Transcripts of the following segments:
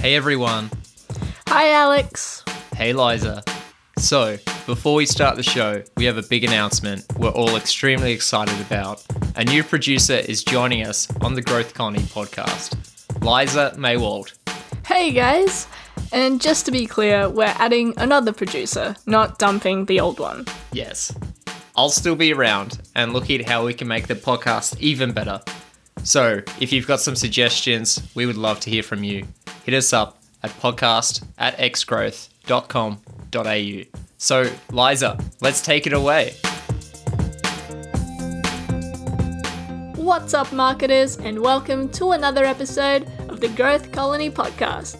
Hey everyone. Hi, Alex. Hey Liza. So, before we start the show, we have a big announcement we're all extremely excited about. A new producer is joining us on the Growth Colony podcast, Liza Maywald. Hey, guys. And just to be clear, we're adding another producer, not dumping the old one. Yes. I'll still be around and looking at how we can make the podcast even better. So, if you've got some suggestions, we would love to hear from you. Hit us up at podcast at xgrowth.com.au. So, Liza, let's take it away. What's up, marketers, and welcome to another episode of the Growth Colony podcast.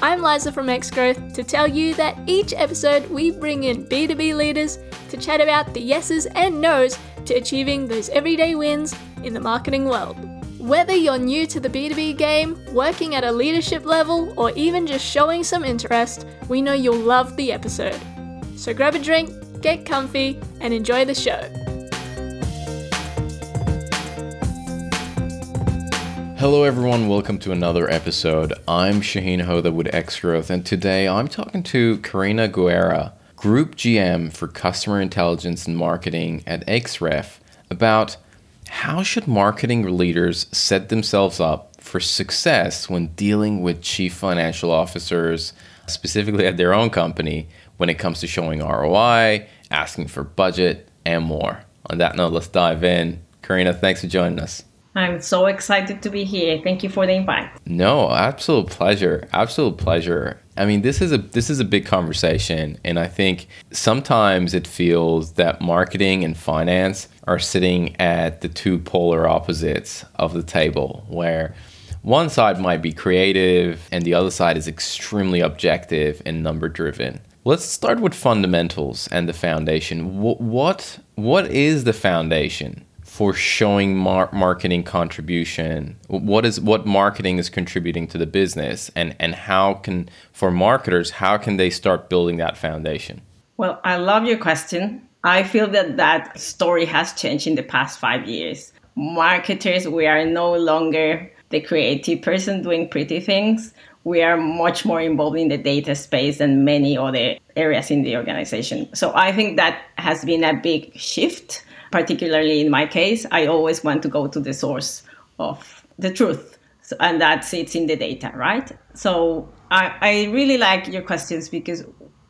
I'm Liza from Xgrowth to tell you that each episode we bring in B2B leaders to chat about the yeses and nos to achieving those everyday wins in the marketing world. Whether you're new to the B2B game, working at a leadership level, or even just showing some interest, we know you'll love the episode. So grab a drink, get comfy, and enjoy the show. Hello, everyone. Welcome to another episode. I'm Shaheen Hoda with Xgrowth, and today I'm talking to Karina Guerra, Group GM for Customer Intelligence and Marketing at Xref, about how should marketing leaders set themselves up for success when dealing with chief financial officers, specifically at their own company, when it comes to showing ROI, asking for budget, and more. On that note, let's dive in. Karina, thanks for joining us. I'm so excited to be here. Thank you for the invite. No, absolute pleasure. Absolute pleasure. I mean, this is a this is a big conversation and I think sometimes it feels that marketing and finance are sitting at the two polar opposites of the table where one side might be creative and the other side is extremely objective and number driven. Let's start with fundamentals and the foundation. What what, what is the foundation for showing mar- marketing contribution what is what marketing is contributing to the business and and how can for marketers how can they start building that foundation well i love your question i feel that that story has changed in the past 5 years marketers we are no longer the creative person doing pretty things we are much more involved in the data space than many other areas in the organization so i think that has been a big shift particularly in my case, I always want to go to the source of the truth. So, and that sits in the data, right? So I, I really like your questions because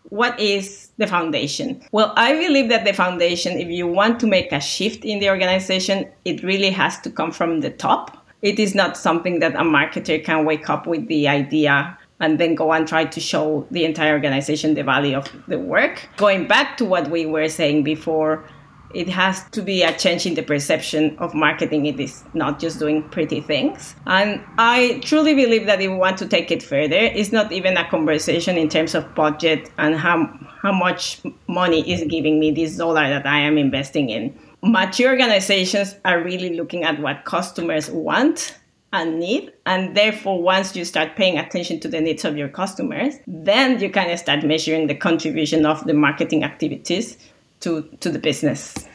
what is the foundation? Well, I believe that the foundation, if you want to make a shift in the organization, it really has to come from the top. It is not something that a marketer can wake up with the idea and then go and try to show the entire organization the value of the work. Going back to what we were saying before, it has to be a change in the perception of marketing. It is not just doing pretty things. And I truly believe that if we want to take it further, it's not even a conversation in terms of budget and how, how much money is giving me this dollar that I am investing in. Mature organizations are really looking at what customers want and need. And therefore, once you start paying attention to the needs of your customers, then you can start measuring the contribution of the marketing activities to to the business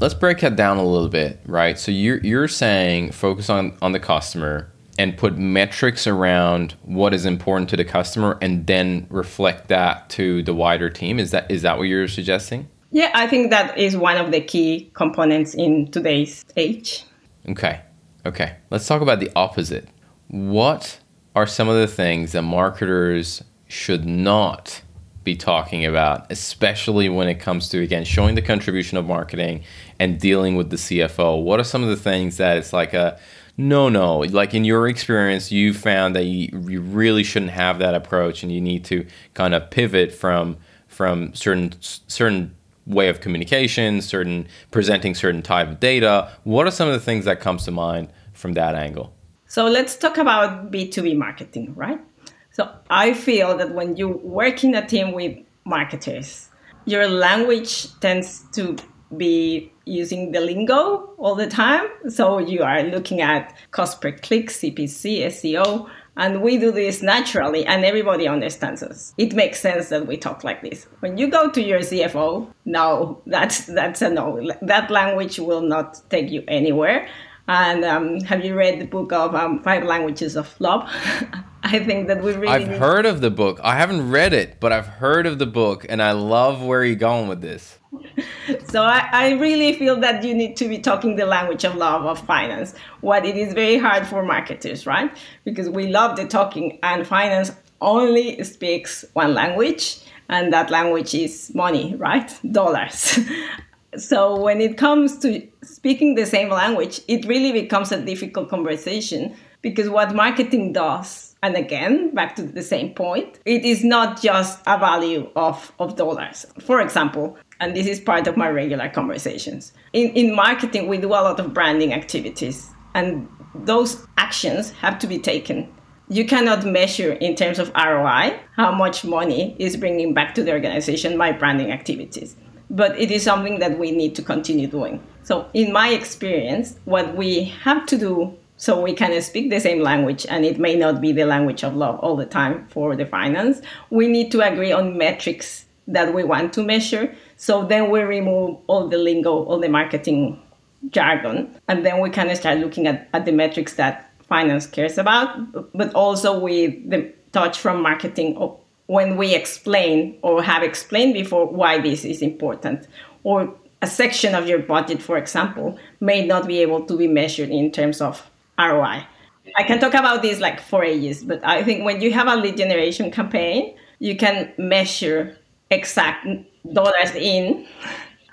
let's break that down a little bit right so you're you're saying focus on on the customer and put metrics around what is important to the customer and then reflect that to the wider team. Is that is that what you're suggesting? Yeah i think that is one of the key components in today's age. Okay. Okay. Let's talk about the opposite. What are some of the things that marketers should not be talking about, especially when it comes to again showing the contribution of marketing and dealing with the CFO? What are some of the things that it's like a no, no, like in your experience, you found that you, you really shouldn't have that approach, and you need to kind of pivot from from certain certain way of communication, certain presenting certain type of data. What are some of the things that comes to mind from that angle? So let's talk about B2B marketing, right? So I feel that when you work in a team with marketers, your language tends to be using the lingo all the time. So you are looking at cost per click, CPC, SEO, and we do this naturally and everybody understands us. It makes sense that we talk like this. When you go to your CFO, no, that's that's a no. That language will not take you anywhere. And um, have you read the book of um, Five Languages of Love? I think that we really. I've heard of the book. I haven't read it, but I've heard of the book, and I love where you're going with this. So I, I really feel that you need to be talking the language of love of finance. What it is very hard for marketers, right? Because we love the talking, and finance only speaks one language, and that language is money, right? Dollars. so when it comes to speaking the same language, it really becomes a difficult conversation because what marketing does, and again, back to the same point, it is not just a value of, of dollars. For example, and this is part of my regular conversations. In, in marketing, we do a lot of branding activities, and those actions have to be taken. You cannot measure in terms of ROI how much money is bringing back to the organization by branding activities, but it is something that we need to continue doing. So, in my experience, what we have to do so we can speak the same language and it may not be the language of love all the time for the finance, we need to agree on metrics that we want to measure. So then we remove all the lingo, all the marketing jargon, and then we can start looking at, at the metrics that finance cares about, but also with the touch from marketing when we explain or have explained before why this is important. Or a section of your budget, for example, may not be able to be measured in terms of ROI. I can talk about this like for ages, but I think when you have a lead generation campaign, you can measure exact dollars in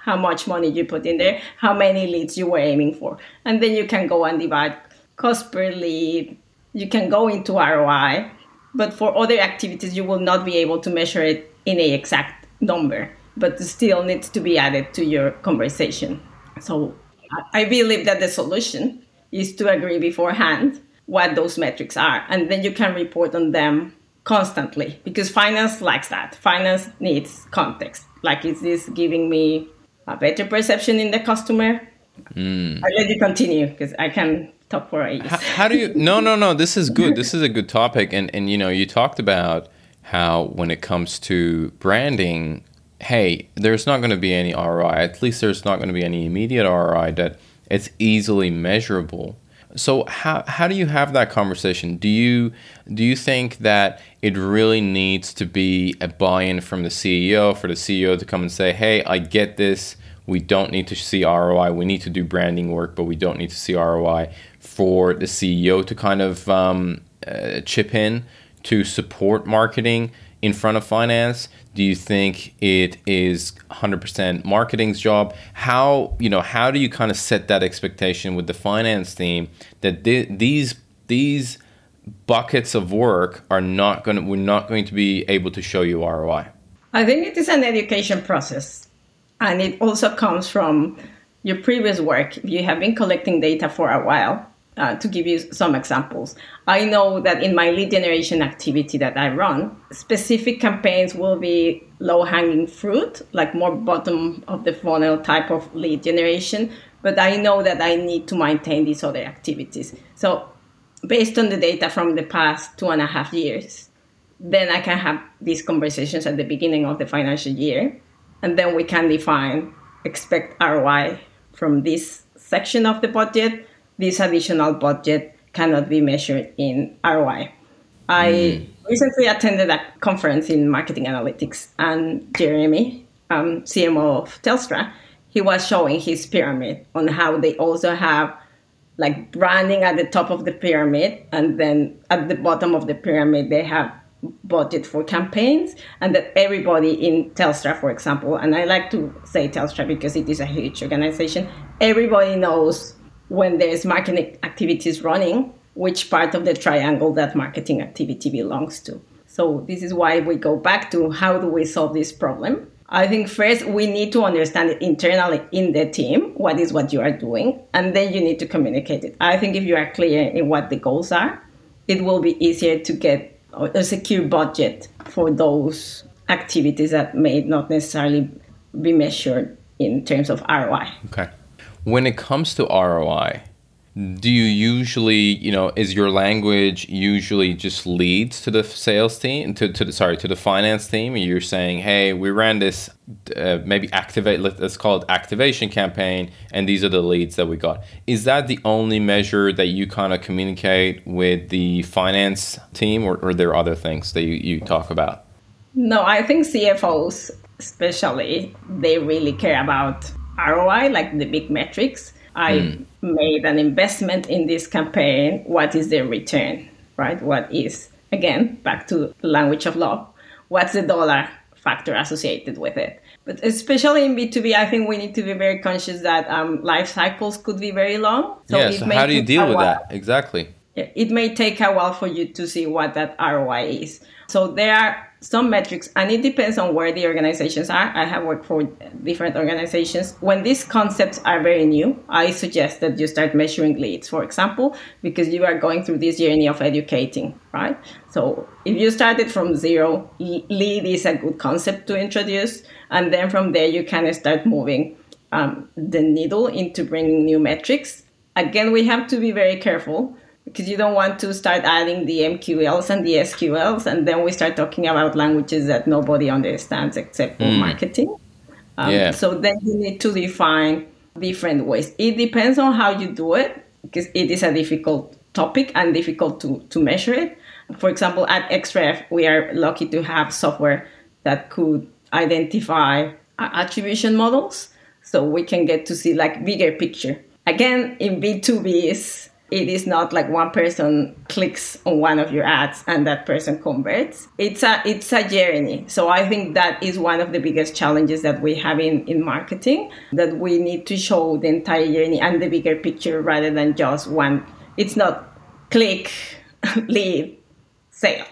how much money you put in there, how many leads you were aiming for. And then you can go and divide cost per lead. You can go into ROI, but for other activities, you will not be able to measure it in a exact number, but still needs to be added to your conversation. So I believe that the solution is to agree beforehand what those metrics are, and then you can report on them constantly because finance likes that. Finance needs context. Like, is this giving me a better perception in the customer? Mm. I'll let you continue because I can talk for ages. How, how do you? No, no, no. This is good. This is a good topic, and and you know, you talked about how when it comes to branding, hey, there's not going to be any ROI. At least there's not going to be any immediate ROI that it's easily measurable. So how how do you have that conversation? Do you do you think that it really needs to be a buy-in from the CEO for the CEO to come and say, "Hey, I get this. We don't need to see ROI. We need to do branding work, but we don't need to see ROI." For the CEO to kind of um, uh, chip in to support marketing in front of finance? Do you think it is 100% marketing's job? How you know how do you kind of set that expectation with the finance team that th- these these buckets of work are not going to we're not going to be able to show you ROI? I think it is an education process, and it also comes from your previous work. You have been collecting data for a while. Uh, to give you some examples, I know that in my lead generation activity that I run, specific campaigns will be low hanging fruit, like more bottom of the funnel type of lead generation. But I know that I need to maintain these other activities. So, based on the data from the past two and a half years, then I can have these conversations at the beginning of the financial year. And then we can define expect ROI from this section of the budget this additional budget cannot be measured in ROI. I mm. recently attended a conference in marketing analytics, and Jeremy, um, CMO of Telstra, he was showing his pyramid on how they also have like branding at the top of the pyramid, and then at the bottom of the pyramid they have budget for campaigns, and that everybody in Telstra, for example, and I like to say Telstra because it is a huge organization, everybody knows when there's marketing activities running, which part of the triangle that marketing activity belongs to. So this is why we go back to how do we solve this problem? I think first we need to understand it internally in the team, what is what you are doing, and then you need to communicate it. I think if you are clear in what the goals are, it will be easier to get a secure budget for those activities that may not necessarily be measured in terms of ROI. Okay when it comes to ROI, do you usually you know is your language usually just leads to the sales team to, to the sorry to the finance team? And you're saying hey we ran this uh, maybe activate let's call it activation campaign and these are the leads that we got. Is that the only measure that you kind of communicate with the finance team or, or are there other things that you, you talk about? No i think cfos especially they really care about roi like the big metrics I mm. made an investment in this campaign. What is the return? Right? What is, again, back to language of law, what's the dollar factor associated with it? But especially in B2B, I think we need to be very conscious that um, life cycles could be very long. So yeah, so how do you deal with that? Exactly. It may take a while for you to see what that ROI is. So there are some metrics, and it depends on where the organizations are. I have worked for different organizations. When these concepts are very new, I suggest that you start measuring leads, for example, because you are going through this journey of educating, right? So if you started from zero, lead is a good concept to introduce, and then from there you can start moving um, the needle into bringing new metrics. Again, we have to be very careful because you don't want to start adding the MQLs and the SQLs, and then we start talking about languages that nobody understands except for mm. marketing. Um, yeah. So then you need to define different ways. It depends on how you do it, because it is a difficult topic and difficult to, to measure it. For example, at Xref, we are lucky to have software that could identify attribution models, so we can get to see like bigger picture. Again, in B2B is it is not like one person clicks on one of your ads and that person converts. It's a it's a journey. So i think that is one of the biggest challenges that we have in in marketing that we need to show the entire journey and the bigger picture rather than just one it's not click lead sale.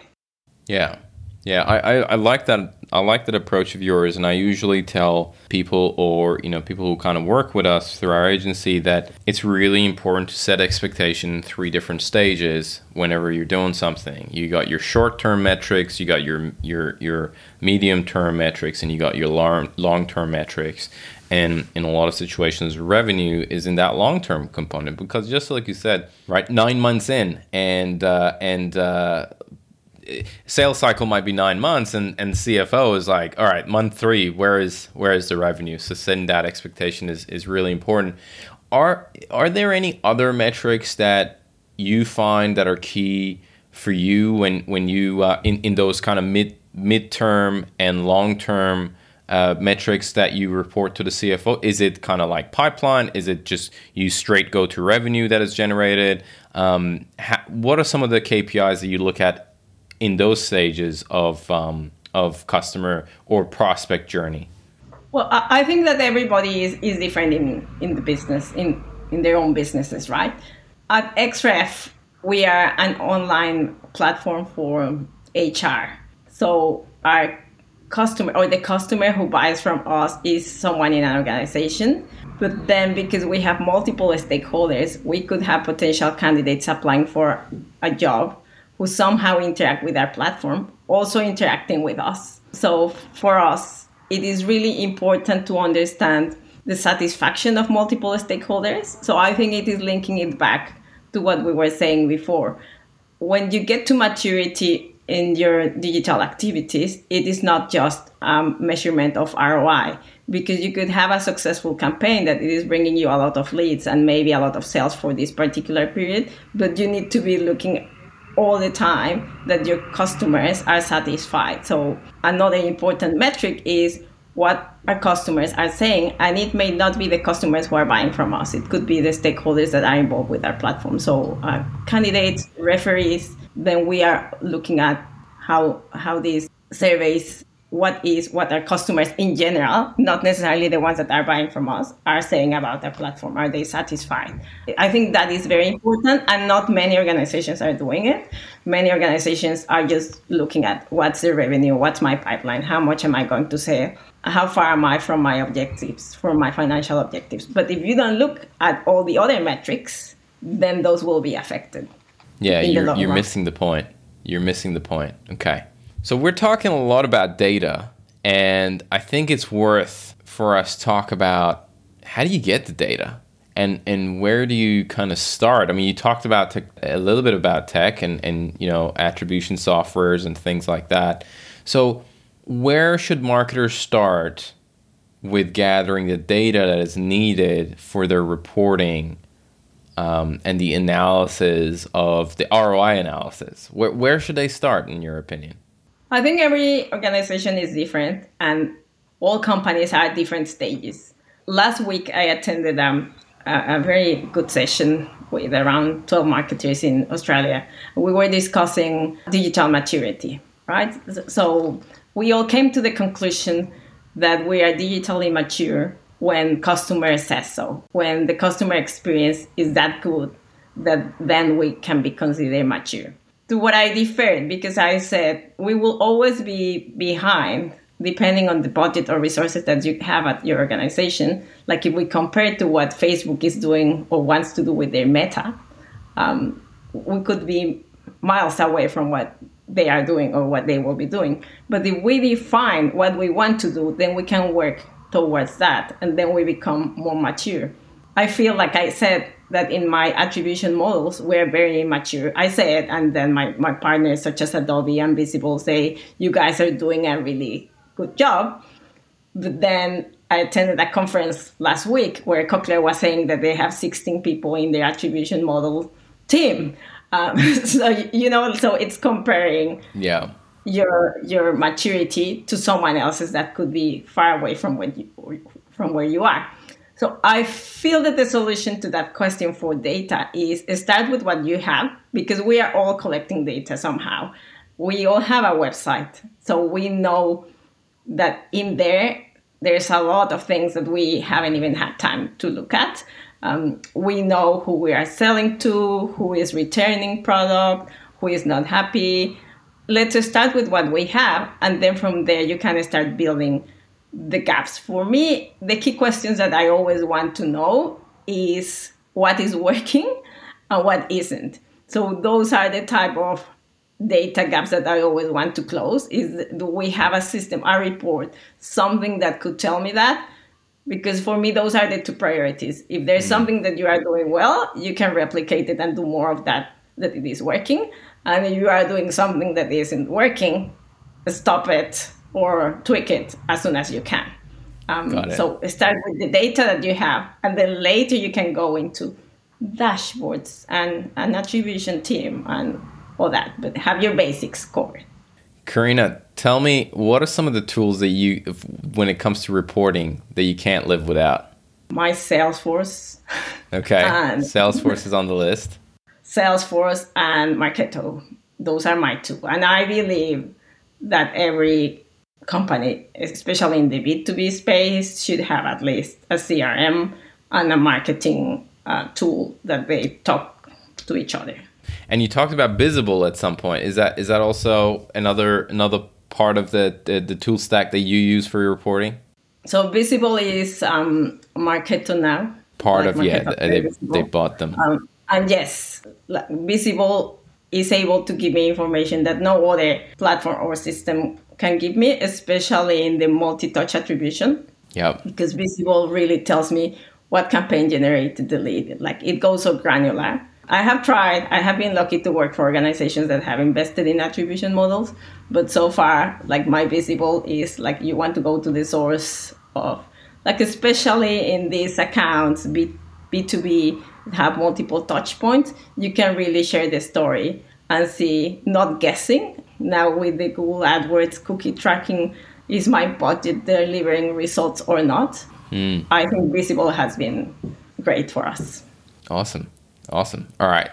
Yeah. Yeah, I, I, I, like that. I like that approach of yours, and I usually tell people, or you know, people who kind of work with us through our agency, that it's really important to set expectation in three different stages whenever you're doing something. You got your short-term metrics, you got your your your medium-term metrics, and you got your long long-term metrics. And in a lot of situations, revenue is in that long-term component because, just like you said, right, nine months in, and uh, and uh, sales cycle might be nine months and, and CFO is like, all right, month three, where is where is the revenue? So setting that expectation is, is really important. Are are there any other metrics that you find that are key for you when when you uh, in in those kind of mid midterm and long term uh, metrics that you report to the CFO? Is it kind of like pipeline? Is it just you straight go to revenue that is generated? Um, ha- what are some of the KPIs that you look at in those stages of um, of customer or prospect journey? Well, I think that everybody is, is different in, in the business, in, in their own businesses, right? At Xref, we are an online platform for HR. So our customer or the customer who buys from us is someone in an organization. But then because we have multiple stakeholders, we could have potential candidates applying for a job who somehow interact with our platform also interacting with us. So for us, it is really important to understand the satisfaction of multiple stakeholders. So I think it is linking it back to what we were saying before. When you get to maturity in your digital activities, it is not just measurement of ROI because you could have a successful campaign that it is bringing you a lot of leads and maybe a lot of sales for this particular period, but you need to be looking all the time that your customers are satisfied. So another important metric is what our customers are saying, and it may not be the customers who are buying from us. It could be the stakeholders that are involved with our platform. So uh, candidates, referees. Then we are looking at how how these surveys what is what our customers in general, not necessarily the ones that are buying from us, are saying about our platform. Are they satisfied? I think that is very important, and not many organizations are doing it. Many organizations are just looking at what's the revenue, what's my pipeline, how much am I going to sell, how far am I from my objectives, from my financial objectives. But if you don't look at all the other metrics, then those will be affected. Yeah, you're, you're missing the point. You're missing the point. Okay. So we're talking a lot about data, and I think it's worth for us talk about how do you get the data and and where do you kind of start? I mean, you talked about a little bit about tech and and you know attribution softwares and things like that. So, where should marketers start with gathering the data that is needed for their reporting um, and the analysis of the ROI analysis? Where where should they start, in your opinion? I think every organization is different, and all companies are at different stages. Last week, I attended um, a, a very good session with around 12 marketers in Australia. We were discussing digital maturity, right? So we all came to the conclusion that we are digitally mature when customer says so, when the customer experience is that good that then we can be considered mature. To what I deferred because I said we will always be behind depending on the budget or resources that you have at your organization. Like if we compare to what Facebook is doing or wants to do with their meta, um, we could be miles away from what they are doing or what they will be doing. But if we define what we want to do, then we can work towards that and then we become more mature. I feel like I said that in my attribution models, we're very mature. I say it, and then my, my partners, such as Adobe and Bizible, say, You guys are doing a really good job. But then I attended a conference last week where Cochlear was saying that they have 16 people in their attribution model team. Um, so you know, so it's comparing yeah your your maturity to someone else's that could be far away from what you from where you are. So I feel that the solution to that question for data is start with what you have because we are all collecting data somehow. We all have a website, so we know that in there there's a lot of things that we haven't even had time to look at. Um, we know who we are selling to, who is returning product, who is not happy. Let's start with what we have, and then from there you can start building the gaps. For me, the key questions that I always want to know is what is working and what isn't. So those are the type of data gaps that I always want to close is do we have a system, a report, something that could tell me that? Because for me, those are the two priorities. If there's mm-hmm. something that you are doing well, you can replicate it and do more of that, that it is working. And if you are doing something that isn't working, stop it or tweak it as soon as you can. Um, so start with the data that you have, and then later you can go into dashboards and an attribution team and all that, but have your basics covered. Karina, tell me what are some of the tools that you, when it comes to reporting, that you can't live without? My Salesforce. Okay. Salesforce is on the list. Salesforce and Marketo. Those are my two. And I believe that every company, especially in the B2B space, should have at least a CRM and a marketing uh, tool that they talk to each other. And you talked about Bizible at some point. Is that is that also another another part of the the, the tool stack that you use for your reporting? So Bizible is um, Marketo now. Part like of yeah, they they bought them. Um, and yes, Bizible is able to give me information that no other platform or system can give me, especially in the multi-touch attribution. Yeah. Because Bizible really tells me what campaign generated the lead. Like it goes so granular. I have tried. I have been lucky to work for organizations that have invested in attribution models, but so far, like my Bizible is like you want to go to the source of, like especially in these accounts, B B2B, have multiple touch points. You can really share the story and see, not guessing. Now with the Google AdWords cookie tracking, is my budget delivering results or not? Mm. I think Bizible has been great for us. Awesome. Awesome. All right.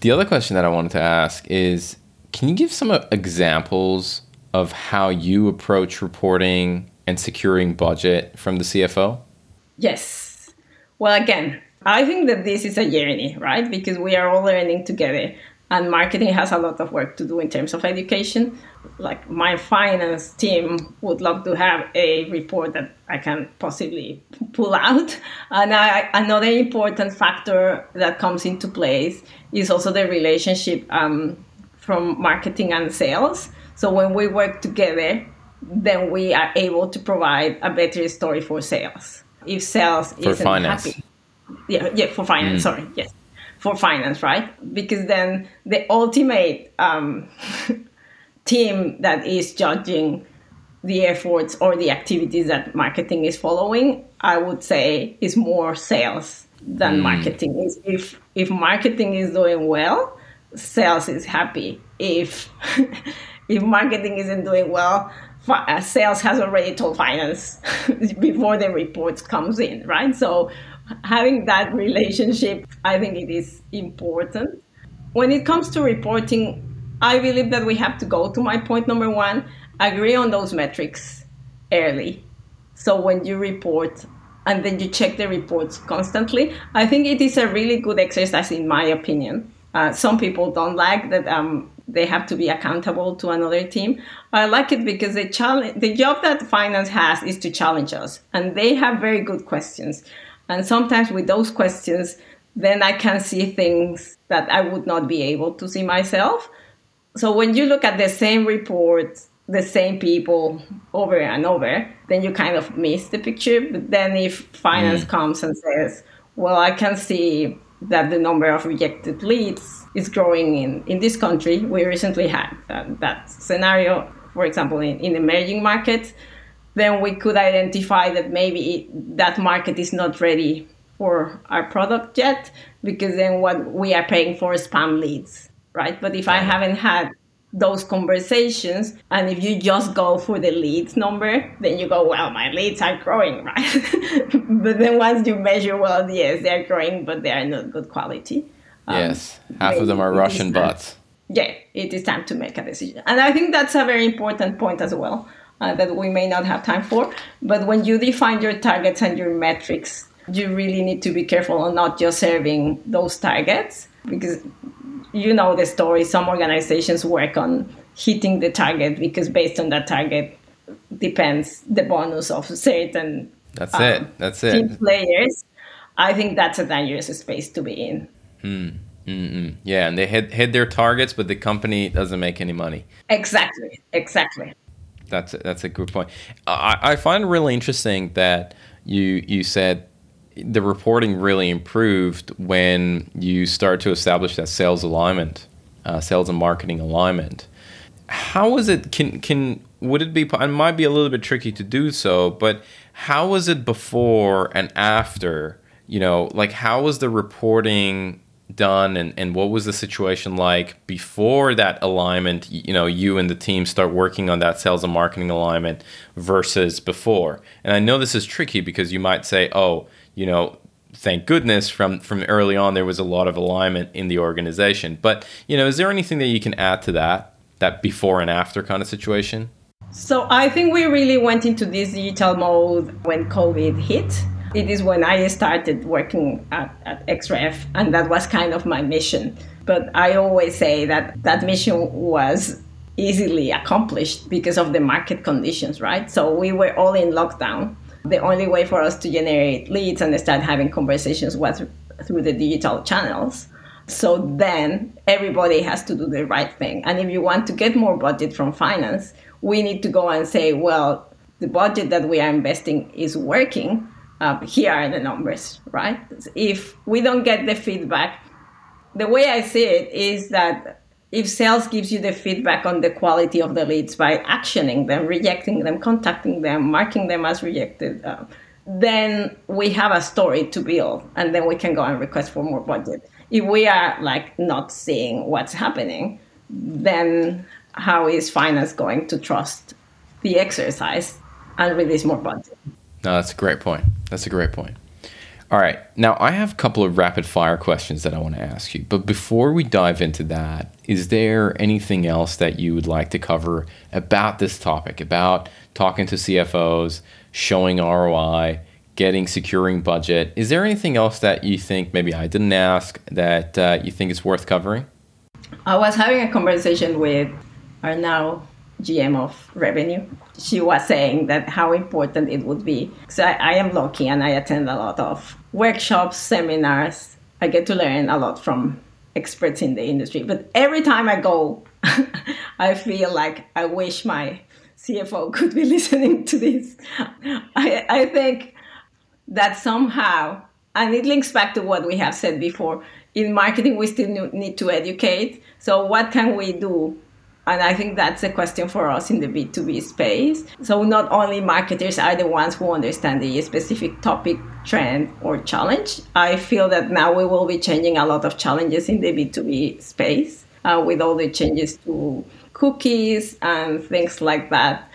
The other question that I wanted to ask is can you give some examples of how you approach reporting and securing budget from the CFO? Yes. Well, again, I think that this is a journey, right? Because we are all learning together and marketing has a lot of work to do in terms of education. Like my finance team would love to have a report that i can possibly pull out. And I, another important factor that comes into place is also the relationship um, from marketing and sales. So when we work together then we are able to provide a better story for sales. If sales for isn't finance. happy. Yeah, yeah, for finance. Sorry, yes, for finance, right? Because then the ultimate um, team that is judging the efforts or the activities that marketing is following, I would say, is more sales than marketing. Is if if marketing is doing well, sales is happy. If if marketing isn't doing well, uh, sales has already told finance before the report comes in, right? So having that relationship, I think it is important. When it comes to reporting, I believe that we have to go to my point number one, agree on those metrics early. So when you report and then you check the reports constantly, I think it is a really good exercise, in my opinion. Uh, some people don't like that um, they have to be accountable to another team. I like it because the challenge, the job that finance has is to challenge us, and they have very good questions. And sometimes with those questions, then I can see things that I would not be able to see myself. So when you look at the same report, the same people over and over, then you kind of miss the picture. But then if finance mm. comes and says, well, I can see that the number of rejected leads is growing in, in this country. We recently had that, that scenario, for example, in, in emerging markets. Then we could identify that maybe that market is not ready for our product yet, because then what we are paying for is spam leads, right? But if I haven't had those conversations and if you just go for the leads number then you go well my leads are growing right? But then once you measure well yes they're growing but they are not good quality. Um, yes, half of them are Russian bots. yeah it is time to make a decision. And i think that's a very important point as well uh, that we may not have time for but when you define your targets and your metrics you really need to be careful on not just serving those targets because you know the story. Some organizations work on hitting the target because based on that target depends the bonus of certain That's um, it. That's it. team players. I think that's a dangerous space to be in. Yeah, and they hit hit their targets, but the company doesn't make any money. Exactly. Exactly. That's a, that's a good point. I, I find really interesting that you you said the reporting really improved when you start to establish that sales alignment, uh, sales and marketing alignment. How was it? Can can would it be? It might be a little bit tricky to do so, but how was it before and after? You know, like how was the reporting done and, and what was the situation like before that alignment you know you and the team start working on that sales and marketing alignment versus before? And i know this is tricky because you might say oh you know thank goodness from from early on there was a lot of alignment in the organization. But you know is there anything that you can add to that that before and after kind of situation? So I think we really went into this digital mode when COVID hit. It is when I started working at, at XREF, and that was kind of my mission. But I always say that that mission was easily accomplished because of the market conditions, right? So we were all in lockdown. The only way for us to generate leads and start having conversations was through the digital channels. So then everybody has to do the right thing. And if you want to get more budget from finance, we need to go and say, well, the budget that we are investing is working. Uh, here are the numbers, right? If we don't get the feedback, the way I see it is that if sales gives you the feedback on the quality of the leads by actioning them, rejecting them, contacting them, marking them as rejected, uh, then we have a story to build and then we can go and request for more budget. If we are like not seeing what's happening, then how is finance going to trust the exercise and release more budget? No, that's a great point. That's a great point. All right. Now, I have a couple of rapid fire questions that I want to ask you. But before we dive into that, is there anything else that you would like to cover about this topic, about talking to CFOs, showing ROI, getting securing budget? Is there anything else that you think maybe I didn't ask that uh, you think is worth covering? I was having a conversation with our now GM of revenue. She was saying that how important it would be. So I, I am lucky and I attend a lot of workshops, seminars. I get to learn a lot from experts in the industry. But every time I go, I feel like I wish my CFO could be listening to this. I, I think that somehow and it links back to what we have said before. In marketing, we still need to educate. So, what can we do? And I think that's a question for us in the B2B space. So, not only marketers are the ones who understand the specific topic, trend, or challenge. I feel that now we will be changing a lot of challenges in the B2B space uh, with all the changes to cookies and things like that.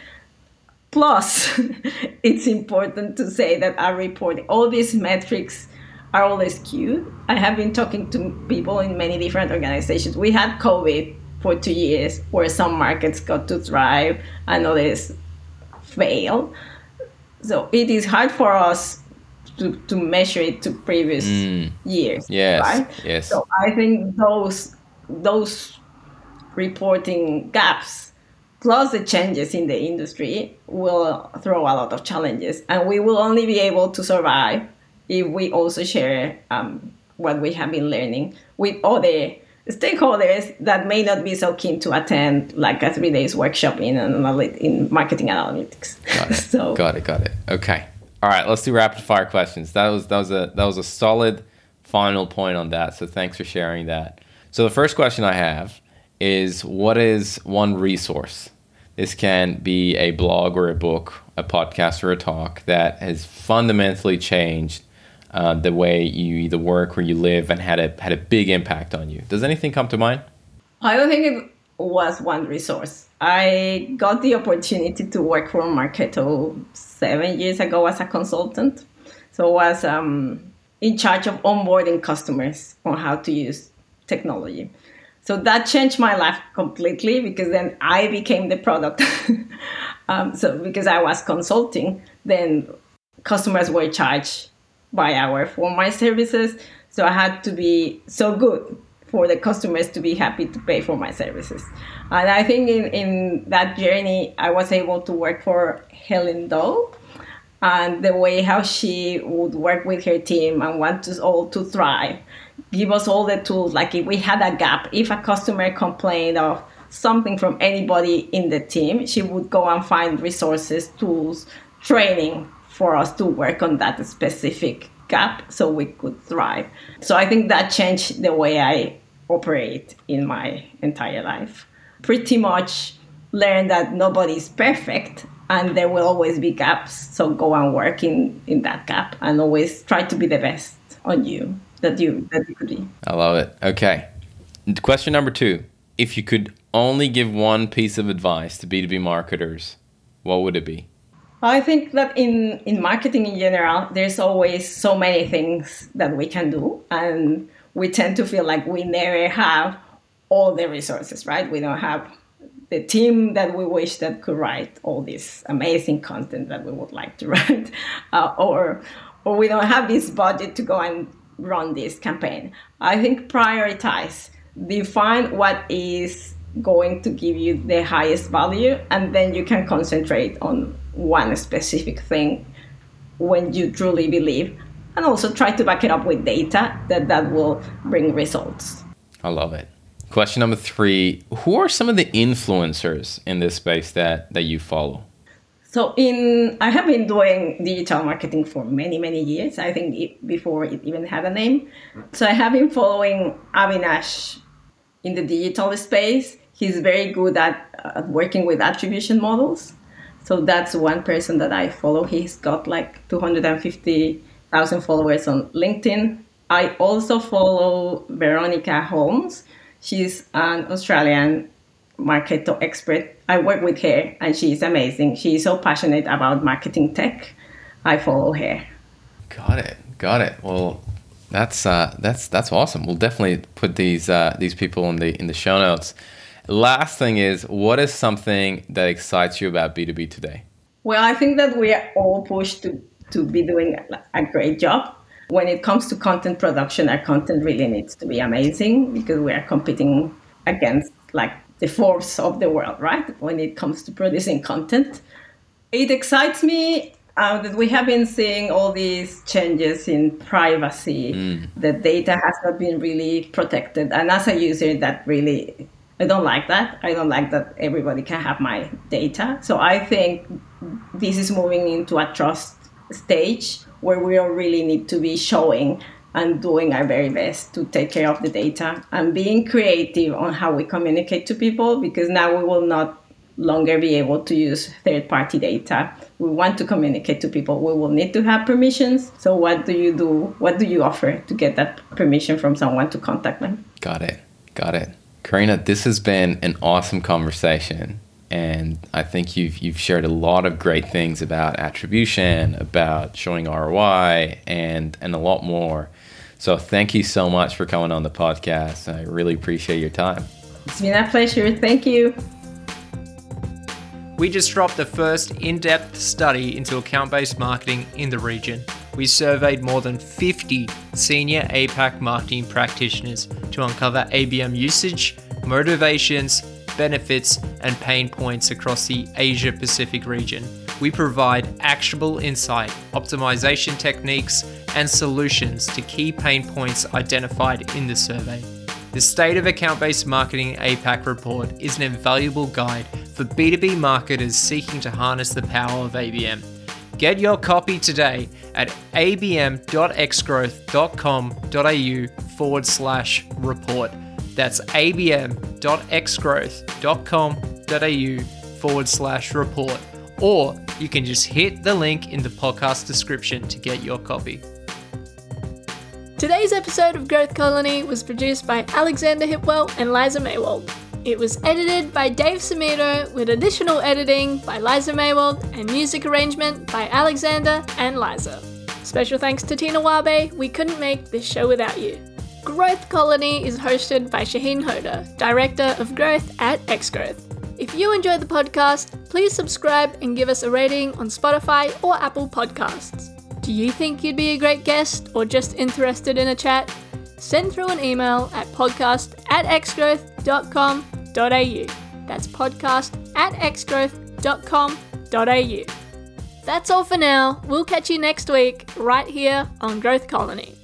Plus, it's important to say that our report, all these metrics are all skewed. I have been talking to people in many different organizations. We had COVID for two years where some markets got to thrive and others fail. So it is hard for us to, to measure it to previous mm. years. Yes. Right? Yes. So I think those those reporting gaps plus the changes in the industry will throw a lot of challenges and we will only be able to survive if we also share um, what we have been learning with other stakeholders that may not be so keen to attend like a three days workshop in in marketing analytics. Got it. so got it. Got it. Okay. All right. Let's do rapid fire questions. That was that was a that was a solid final point on that. So thanks for sharing that. So the first question I have is what is one resource? This can be a blog or a book, a podcast or a talk that has fundamentally changed uh, the way you either work or you live and had a had a big impact on you. Does anything come to mind? I don't think it was one resource. I got the opportunity to work for Marketo seven years ago as a consultant. So I was um, in charge of onboarding customers on how to use technology. So that changed my life completely because then I became the product. um, so because I was consulting, then customers were charged by hour for my services. So I had to be so good for the customers to be happy to pay for my services. And I think in, in that journey, I was able to work for Helen Dole and the way how she would work with her team and want us all to thrive give us all the tools. Like if we had a gap, if a customer complained of something from anybody in the team, she would go and find resources, tools, training for us to work on that specific gap so we could thrive. So I think that changed the way I operate in my entire life. Pretty much learned that nobody's perfect and there will always be gaps. So go and work in, in that gap and always try to be the best on you that you that you could be. I love it. Okay. Question number two. If you could only give one piece of advice to B2B marketers, what would it be? I think that in, in marketing in general, there's always so many things that we can do. And we tend to feel like we never have all the resources, right? We don't have the team that we wish that could write all this amazing content that we would like to write, uh, or or we don't have this budget to go and run this campaign. I think prioritize, define what is going to give you the highest value, and then you can concentrate on one specific thing when you truly believe, and also try to back it up with data that that will bring results. I love it. Question number three: Who are some of the influencers in this space that that you follow? So in I have been doing digital marketing for many many years. I think it, before it even had a name. So I have been following Avinash in the digital space. He's very good at, working with attribution models. So that's one person that I follow. He's got like 250,000 followers on LinkedIn. I also follow Veronica Holmes. She's an Australian marketer expert. I work with her and she's amazing. She's so passionate about marketing tech. I follow her. Got it. Got it. Well, that's uh, that's that's awesome. We'll definitely put these uh, these people in the in the show notes. Last thing is, what is something that excites you about B two B today? Well, I think that we are all pushed to to be doing a great job. When it comes to content production, our content really needs to be amazing because we are competing against like the force of the world, right? When it comes to producing content. It excites me uh, that we have been seeing all these changes in privacy. Mm. The data has not been really protected. And as a user, that really, I don't like that. I don't like that everybody can have my data. So I think this is moving into a trust stage where we all really need to be showing and doing our very best to take care of the data and being creative on how we communicate to people because now we will not longer be able to use third party data. We want to communicate to people. We will need to have permissions. So, what do you do? What do you offer to get that permission from someone to contact them? Got it. Got it. Karina, this has been an awesome conversation. And I think you've, you've shared a lot of great things about attribution, about showing ROI, and, and a lot more. So, thank you so much for coming on the podcast. I really appreciate your time. It's been a pleasure. Thank you. We just dropped the first in depth study into account based marketing in the region. We surveyed more than 50 senior APAC marketing practitioners to uncover ABM usage, motivations, benefits, and pain points across the Asia Pacific region. We provide actionable insight, optimization techniques, and solutions to key pain points identified in the survey. The State of Account Based Marketing APAC report is an invaluable guide for B2B marketers seeking to harness the power of ABM. Get your copy today at abm.xgrowth.com.au forward slash report. That's abm.xgrowth.com.au forward slash report. Or you can just hit the link in the podcast description to get your copy. Today's episode of Growth Colony was produced by Alexander Hipwell and Liza Maywald. It was edited by Dave Samito with additional editing by Liza Maywald and music arrangement by Alexander and Liza. Special thanks to Tina Wabe, we couldn't make this show without you. Growth Colony is hosted by Shahin Hoda, Director of Growth at Xgrowth. If you enjoy the podcast, please subscribe and give us a rating on Spotify or Apple Podcasts. Do you think you'd be a great guest or just interested in a chat? Send through an email at podcast at xgrowth.com.au. That's podcast at xgrowth.com.au. That's all for now. We'll catch you next week, right here on Growth Colony.